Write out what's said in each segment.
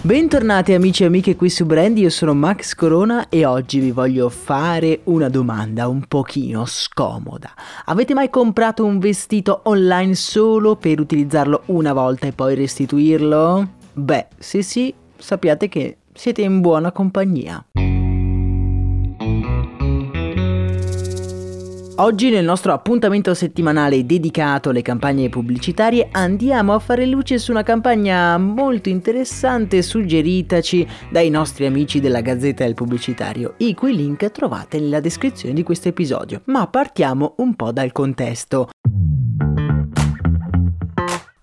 Bentornati amici e amiche qui su Brand, io sono Max Corona e oggi vi voglio fare una domanda un pochino scomoda. Avete mai comprato un vestito online solo per utilizzarlo una volta e poi restituirlo? Beh, se sì, sappiate che siete in buona compagnia. Oggi nel nostro appuntamento settimanale dedicato alle campagne pubblicitarie andiamo a fare luce su una campagna molto interessante suggeritaci dai nostri amici della Gazzetta del Pubblicitario, i cui link trovate nella descrizione di questo episodio. Ma partiamo un po' dal contesto.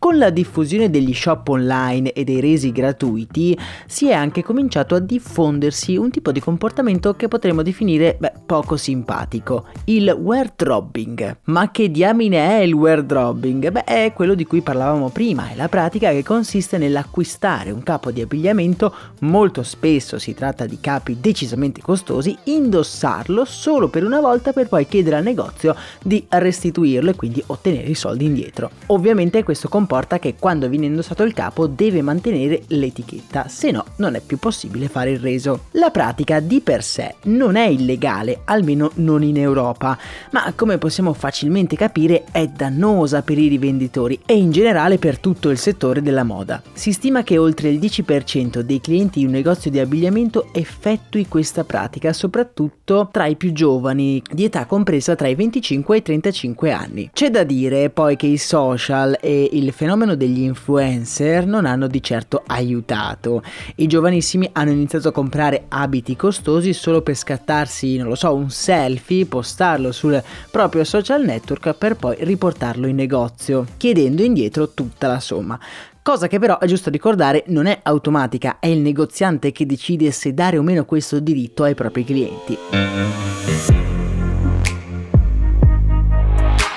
Con la diffusione degli shop online e dei resi gratuiti si è anche cominciato a diffondersi un tipo di comportamento che potremmo definire beh, poco simpatico, il wardrobbing. Ma che diamine è il wardrobbing? Beh, è quello di cui parlavamo prima, è la pratica che consiste nell'acquistare un capo di abbigliamento, molto spesso si tratta di capi decisamente costosi, indossarlo solo per una volta per poi chiedere al negozio di restituirlo e quindi ottenere i soldi indietro. Ovviamente questo comporta comporta che quando viene indossato il capo deve mantenere l'etichetta, se no non è più possibile fare il reso. La pratica di per sé non è illegale, almeno non in Europa, ma come possiamo facilmente capire è dannosa per i rivenditori e in generale per tutto il settore della moda. Si stima che oltre il 10% dei clienti di un negozio di abbigliamento effettui questa pratica, soprattutto tra i più giovani, di età compresa tra i 25 e i 35 anni. C'è da dire poi che i social e il fenomeno fenomeno degli influencer non hanno di certo aiutato. I giovanissimi hanno iniziato a comprare abiti costosi solo per scattarsi, non lo so, un selfie, postarlo sul proprio social network per poi riportarlo in negozio, chiedendo indietro tutta la somma. Cosa che però è giusto ricordare non è automatica, è il negoziante che decide se dare o meno questo diritto ai propri clienti.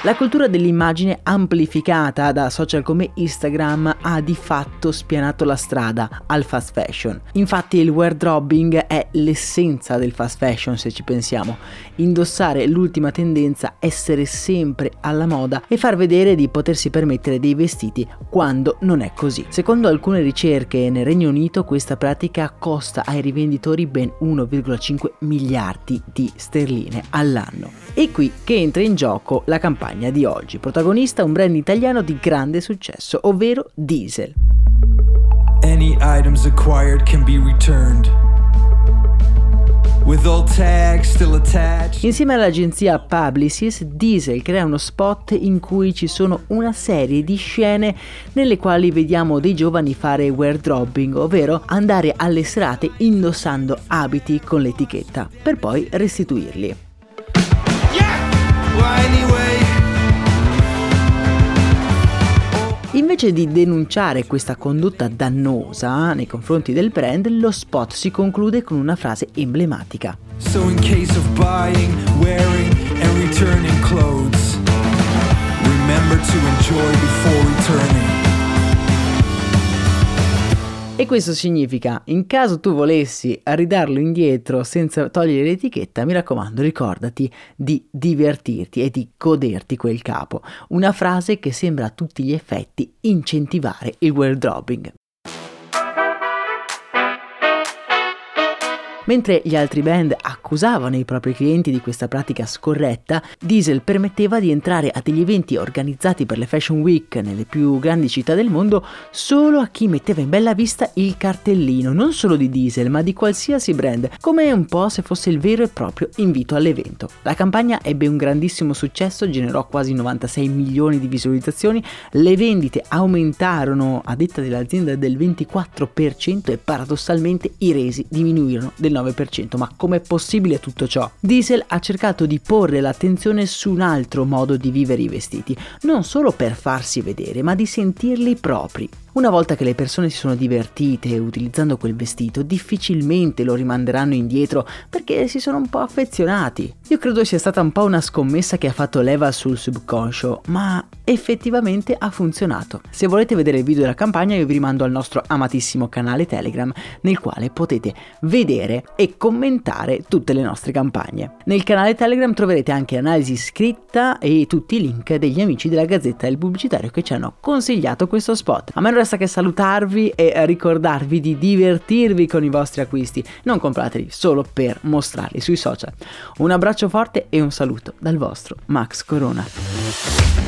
La cultura dell'immagine amplificata da social come Instagram ha di fatto spianato la strada al fast fashion. Infatti il wardrobbing è l'essenza del fast fashion se ci pensiamo. Indossare l'ultima tendenza, essere sempre alla moda e far vedere di potersi permettere dei vestiti quando non è così. Secondo alcune ricerche nel Regno Unito questa pratica costa ai rivenditori ben 1,5 miliardi di sterline all'anno. E qui che entra in gioco la campagna campagna di oggi. Protagonista un brand italiano di grande successo, ovvero Diesel. Any items acquired can be returned. Insieme all'agenzia Publicis, Diesel crea uno spot in cui ci sono una serie di scene nelle quali vediamo dei giovani fare wardrobbing, ovvero andare alle serate indossando abiti con l'etichetta, per poi restituirli. Yeah! Well, Invece di denunciare questa condotta dannosa nei confronti del brand, lo spot si conclude con una frase emblematica. So in case of buying, wearing and returning clothes, remember to enjoy before returning. E questo significa, in caso tu volessi ridarlo indietro senza togliere l'etichetta, mi raccomando, ricordati di divertirti e di goderti quel capo. Una frase che sembra a tutti gli effetti incentivare il wardrobbing. Mentre gli altri brand accusavano i propri clienti di questa pratica scorretta, Diesel permetteva di entrare a degli eventi organizzati per le Fashion Week nelle più grandi città del mondo solo a chi metteva in bella vista il cartellino, non solo di Diesel ma di qualsiasi brand, come un po' se fosse il vero e proprio invito all'evento. La campagna ebbe un grandissimo successo, generò quasi 96 milioni di visualizzazioni, le vendite aumentarono a detta dell'azienda del 24% e paradossalmente i resi diminuirono del 9%. Ma com'è possibile tutto ciò? Diesel ha cercato di porre l'attenzione su un altro modo di vivere i vestiti, non solo per farsi vedere, ma di sentirli propri. Una volta che le persone si sono divertite utilizzando quel vestito, difficilmente lo rimanderanno indietro perché si sono un po' affezionati. Io credo sia stata un po' una scommessa che ha fatto leva sul subconscio, ma effettivamente ha funzionato. Se volete vedere il video della campagna io vi rimando al nostro amatissimo canale Telegram nel quale potete vedere e commentare tutte le nostre campagne. Nel canale Telegram troverete anche analisi scritta e tutti i link degli amici della Gazzetta del Pubblicitario che ci hanno consigliato questo spot. A me non resta che salutarvi e ricordarvi di divertirvi con i vostri acquisti, non comprateli solo per mostrarli sui social. Un abbraccio forte e un saluto dal vostro Max Corona.